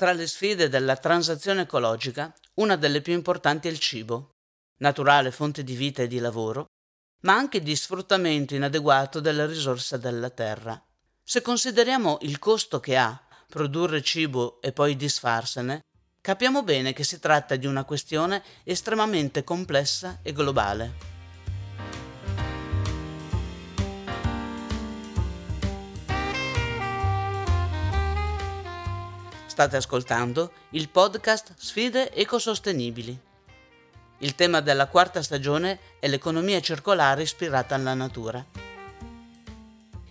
Tra le sfide della transazione ecologica, una delle più importanti è il cibo, naturale fonte di vita e di lavoro, ma anche di sfruttamento inadeguato delle risorse della terra. Se consideriamo il costo che ha produrre cibo e poi disfarsene, capiamo bene che si tratta di una questione estremamente complessa e globale. State ascoltando il podcast Sfide ecosostenibili. Il tema della quarta stagione è l'economia circolare ispirata alla natura.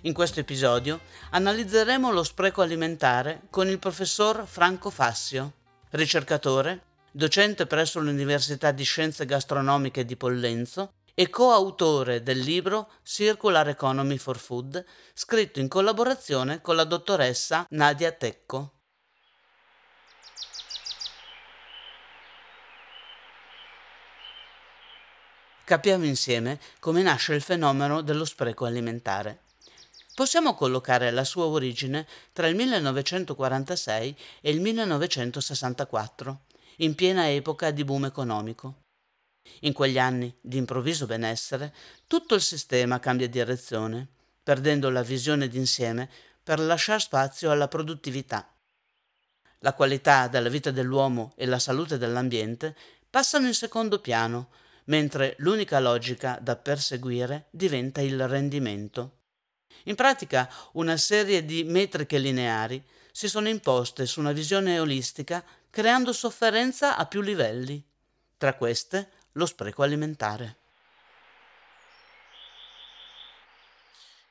In questo episodio analizzeremo lo spreco alimentare con il professor Franco Fassio, ricercatore, docente presso l'Università di Scienze Gastronomiche di Pollenzo e coautore del libro Circular Economy for Food, scritto in collaborazione con la dottoressa Nadia Tecco. Capiamo insieme come nasce il fenomeno dello spreco alimentare. Possiamo collocare la sua origine tra il 1946 e il 1964, in piena epoca di boom economico. In quegli anni di improvviso benessere, tutto il sistema cambia direzione, perdendo la visione d'insieme per lasciare spazio alla produttività. La qualità della vita dell'uomo e la salute dell'ambiente passano in secondo piano, mentre l'unica logica da perseguire diventa il rendimento. In pratica una serie di metriche lineari si sono imposte su una visione olistica creando sofferenza a più livelli, tra queste lo spreco alimentare.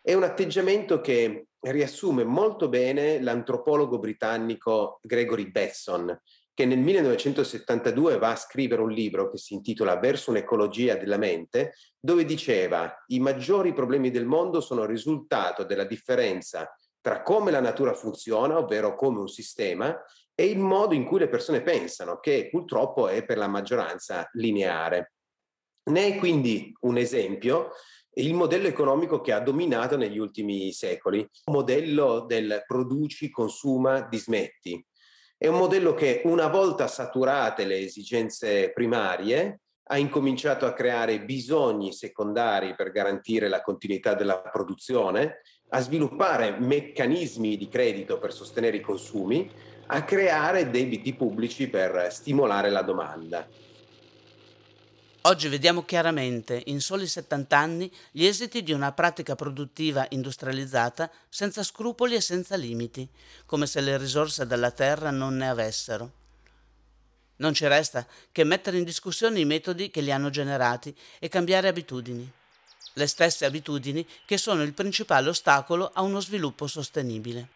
È un atteggiamento che riassume molto bene l'antropologo britannico Gregory Besson, che nel 1972 va a scrivere un libro che si intitola Verso un'ecologia della mente, dove diceva i maggiori problemi del mondo sono il risultato della differenza tra come la natura funziona, ovvero come un sistema, e il modo in cui le persone pensano, che purtroppo è per la maggioranza lineare. Ne è quindi un esempio il modello economico che ha dominato negli ultimi secoli, un modello del produci, consuma, dismetti, è un modello che una volta saturate le esigenze primarie ha incominciato a creare bisogni secondari per garantire la continuità della produzione, a sviluppare meccanismi di credito per sostenere i consumi, a creare debiti pubblici per stimolare la domanda. Oggi vediamo chiaramente, in soli 70 anni, gli esiti di una pratica produttiva industrializzata senza scrupoli e senza limiti, come se le risorse della terra non ne avessero. Non ci resta che mettere in discussione i metodi che li hanno generati e cambiare abitudini. Le stesse abitudini che sono il principale ostacolo a uno sviluppo sostenibile.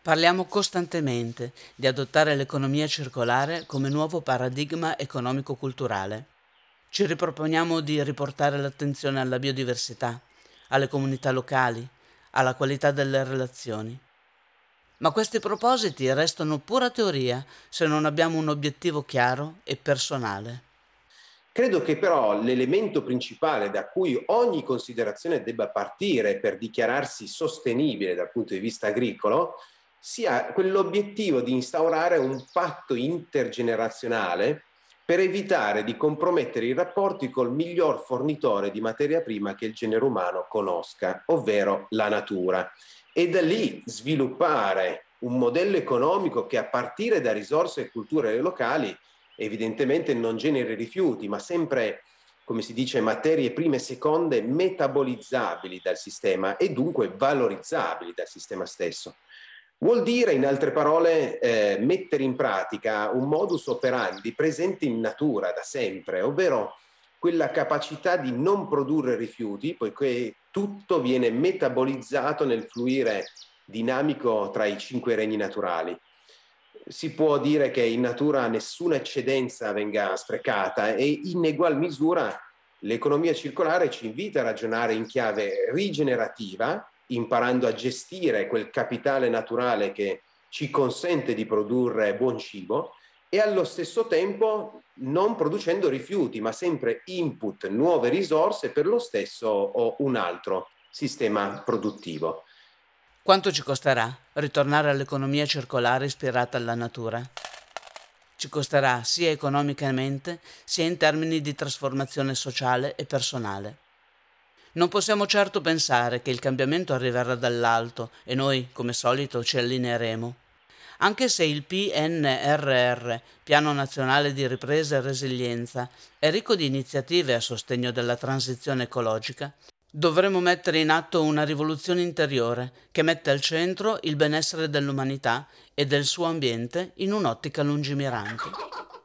Parliamo costantemente di adottare l'economia circolare come nuovo paradigma economico-culturale. Ci riproponiamo di riportare l'attenzione alla biodiversità, alle comunità locali, alla qualità delle relazioni. Ma questi propositi restano pura teoria se non abbiamo un obiettivo chiaro e personale. Credo che però l'elemento principale da cui ogni considerazione debba partire per dichiararsi sostenibile dal punto di vista agricolo sia quell'obiettivo di instaurare un patto intergenerazionale per evitare di compromettere i rapporti col miglior fornitore di materia prima che il genere umano conosca, ovvero la natura, e da lì sviluppare un modello economico che a partire da risorse e culture locali evidentemente non generi rifiuti, ma sempre, come si dice, materie prime e seconde metabolizzabili dal sistema e dunque valorizzabili dal sistema stesso. Vuol dire, in altre parole, eh, mettere in pratica un modus operandi presente in natura da sempre, ovvero quella capacità di non produrre rifiuti, poiché tutto viene metabolizzato nel fluire dinamico tra i cinque regni naturali. Si può dire che in natura nessuna eccedenza venga sprecata e in egual misura l'economia circolare ci invita a ragionare in chiave rigenerativa, imparando a gestire quel capitale naturale che ci consente di produrre buon cibo e allo stesso tempo non producendo rifiuti, ma sempre input, nuove risorse per lo stesso o un altro sistema produttivo. Quanto ci costerà ritornare all'economia circolare ispirata alla natura? Ci costerà sia economicamente sia in termini di trasformazione sociale e personale. Non possiamo certo pensare che il cambiamento arriverà dall'alto e noi, come solito, ci allineeremo. Anche se il PNRR, Piano Nazionale di Ripresa e Resilienza, è ricco di iniziative a sostegno della transizione ecologica, dovremo mettere in atto una rivoluzione interiore che mette al centro il benessere dell'umanità e del suo ambiente in un'ottica lungimirante.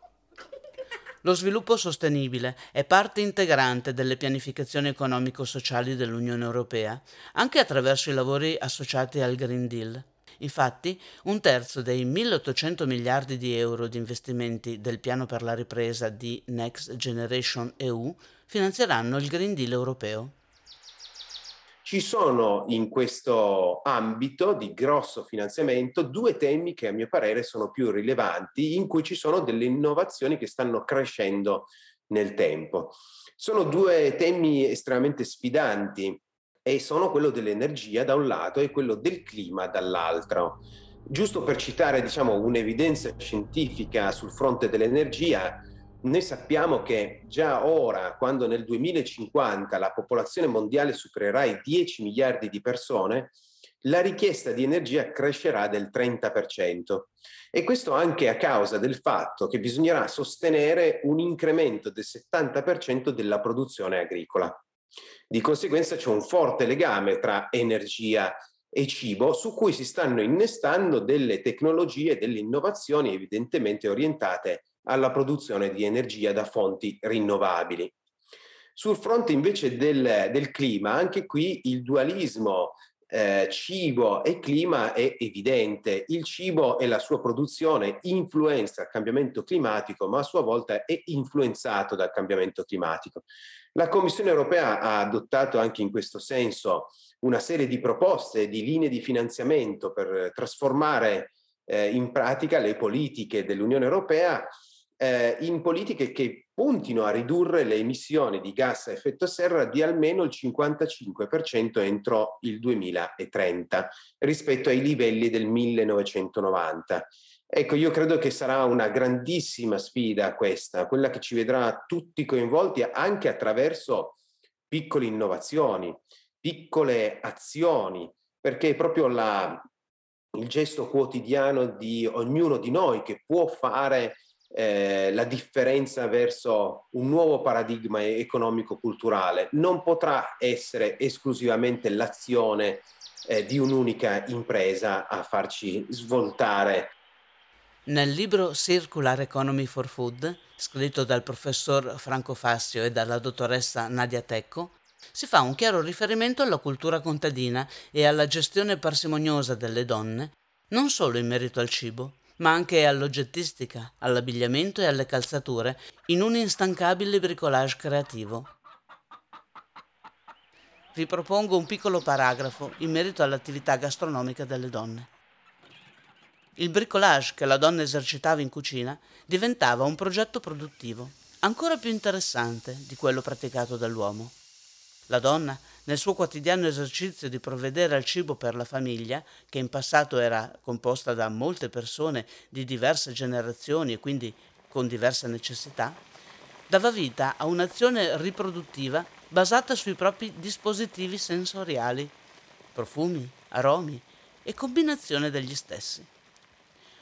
Lo sviluppo sostenibile è parte integrante delle pianificazioni economico-sociali dell'Unione Europea, anche attraverso i lavori associati al Green Deal. Infatti, un terzo dei 1.800 miliardi di euro di investimenti del piano per la ripresa di Next Generation EU finanzieranno il Green Deal europeo. Ci sono in questo ambito di grosso finanziamento due temi che a mio parere sono più rilevanti, in cui ci sono delle innovazioni che stanno crescendo nel tempo. Sono due temi estremamente sfidanti e sono quello dell'energia da un lato e quello del clima dall'altro. Giusto per citare diciamo, un'evidenza scientifica sul fronte dell'energia, noi sappiamo che già ora, quando nel 2050 la popolazione mondiale supererà i 10 miliardi di persone, la richiesta di energia crescerà del 30%. E questo anche a causa del fatto che bisognerà sostenere un incremento del 70% della produzione agricola. Di conseguenza c'è un forte legame tra energia e cibo su cui si stanno innestando delle tecnologie, delle innovazioni evidentemente orientate alla produzione di energia da fonti rinnovabili. Sul fronte invece del, del clima, anche qui il dualismo eh, cibo e clima è evidente. Il cibo e la sua produzione influenza il cambiamento climatico, ma a sua volta è influenzato dal cambiamento climatico. La Commissione europea ha adottato anche in questo senso una serie di proposte, di linee di finanziamento per trasformare eh, in pratica le politiche dell'Unione europea eh, in politiche che puntino a ridurre le emissioni di gas a effetto serra di almeno il 55% entro il 2030 rispetto ai livelli del 1990. Ecco, io credo che sarà una grandissima sfida questa, quella che ci vedrà tutti coinvolti anche attraverso piccole innovazioni, piccole azioni, perché proprio la, il gesto quotidiano di ognuno di noi che può fare eh, la differenza verso un nuovo paradigma economico-culturale non potrà essere esclusivamente l'azione eh, di un'unica impresa a farci svoltare. Nel libro Circular Economy for Food, scritto dal professor Franco Fassio e dalla dottoressa Nadia Tecco, si fa un chiaro riferimento alla cultura contadina e alla gestione parsimoniosa delle donne, non solo in merito al cibo, ma anche all'oggettistica, all'abbigliamento e alle calzature, in un instancabile bricolage creativo. Vi propongo un piccolo paragrafo in merito all'attività gastronomica delle donne. Il bricolage che la donna esercitava in cucina diventava un progetto produttivo, ancora più interessante di quello praticato dall'uomo. La donna nel suo quotidiano esercizio di provvedere al cibo per la famiglia, che in passato era composta da molte persone di diverse generazioni e quindi con diverse necessità, dava vita a un'azione riproduttiva basata sui propri dispositivi sensoriali, profumi, aromi e combinazione degli stessi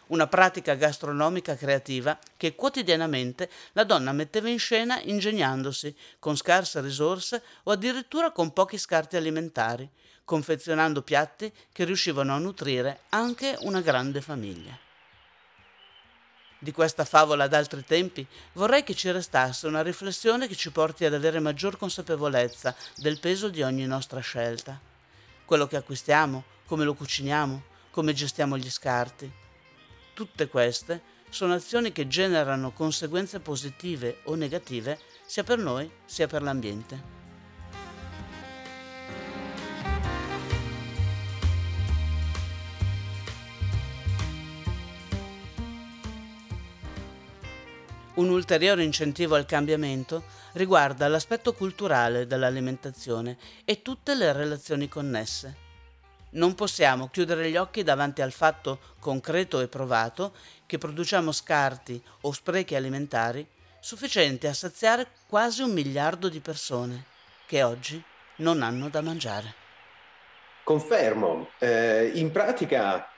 una pratica gastronomica creativa che quotidianamente la donna metteva in scena ingegnandosi con scarse risorse o addirittura con pochi scarti alimentari, confezionando piatti che riuscivano a nutrire anche una grande famiglia. Di questa favola d'altri tempi vorrei che ci restasse una riflessione che ci porti ad avere maggior consapevolezza del peso di ogni nostra scelta. Quello che acquistiamo, come lo cuciniamo, come gestiamo gli scarti Tutte queste sono azioni che generano conseguenze positive o negative sia per noi sia per l'ambiente. Un ulteriore incentivo al cambiamento riguarda l'aspetto culturale dell'alimentazione e tutte le relazioni connesse. Non possiamo chiudere gli occhi davanti al fatto concreto e provato che produciamo scarti o sprechi alimentari sufficienti a saziare quasi un miliardo di persone che oggi non hanno da mangiare. Confermo, eh, in pratica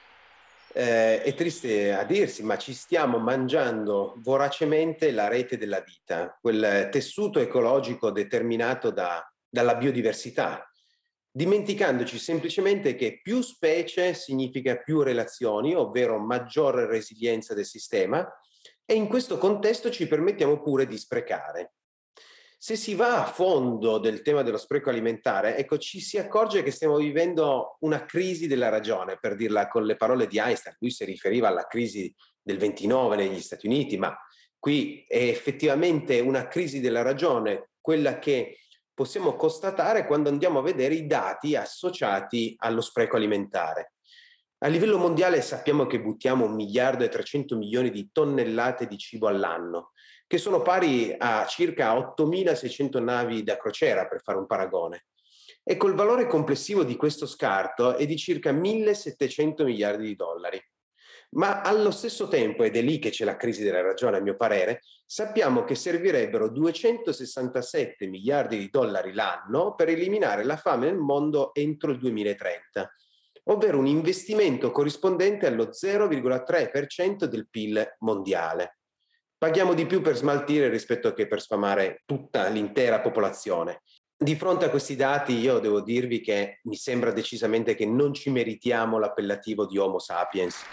eh, è triste a dirsi, ma ci stiamo mangiando voracemente la rete della vita, quel tessuto ecologico determinato da, dalla biodiversità, dimenticandoci semplicemente che più specie significa più relazioni, ovvero maggiore resilienza del sistema, e in questo contesto ci permettiamo pure di sprecare. Se si va a fondo del tema dello spreco alimentare, ecco, ci si accorge che stiamo vivendo una crisi della ragione, per dirla con le parole di Einstein. Lui si riferiva alla crisi del 29 negli Stati Uniti, ma qui è effettivamente una crisi della ragione, quella che possiamo constatare quando andiamo a vedere i dati associati allo spreco alimentare. A livello mondiale sappiamo che buttiamo un miliardo e 300 milioni di tonnellate di cibo all'anno, che sono pari a circa 8.600 navi da crociera, per fare un paragone. Ecco, il valore complessivo di questo scarto è di circa 1.700 miliardi di dollari. Ma allo stesso tempo, ed è lì che c'è la crisi della ragione a mio parere, sappiamo che servirebbero 267 miliardi di dollari l'anno per eliminare la fame nel mondo entro il 2030, ovvero un investimento corrispondente allo 0,3% del PIL mondiale. Paghiamo di più per smaltire rispetto che per sfamare tutta l'intera popolazione. Di fronte a questi dati io devo dirvi che mi sembra decisamente che non ci meritiamo l'appellativo di Homo sapiens.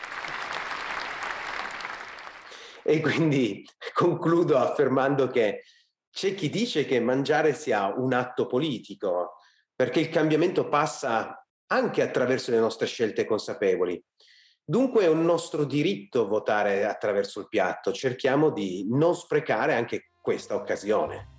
E quindi concludo affermando che c'è chi dice che mangiare sia un atto politico, perché il cambiamento passa anche attraverso le nostre scelte consapevoli. Dunque è un nostro diritto votare attraverso il piatto, cerchiamo di non sprecare anche questa occasione.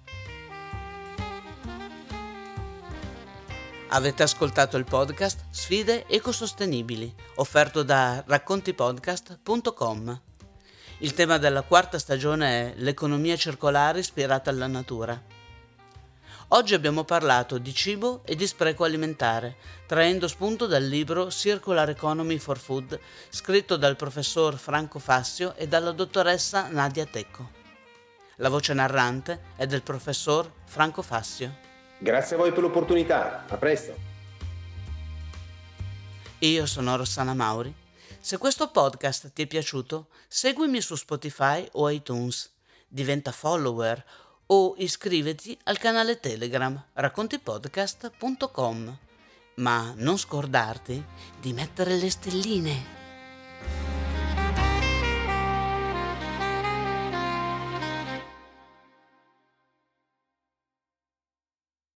Avete ascoltato il podcast Sfide ecosostenibili, offerto da raccontipodcast.com. Il tema della quarta stagione è l'economia circolare ispirata alla natura. Oggi abbiamo parlato di cibo e di spreco alimentare, traendo spunto dal libro Circular Economy for Food, scritto dal professor Franco Fassio e dalla dottoressa Nadia Tecco. La voce narrante è del professor Franco Fassio. Grazie a voi per l'opportunità, a presto. Io sono Rossana Mauri se questo podcast ti è piaciuto, seguimi su Spotify o iTunes, diventa follower o iscriviti al canale Telegram raccontipodcast.com. Ma non scordarti di mettere le stelline.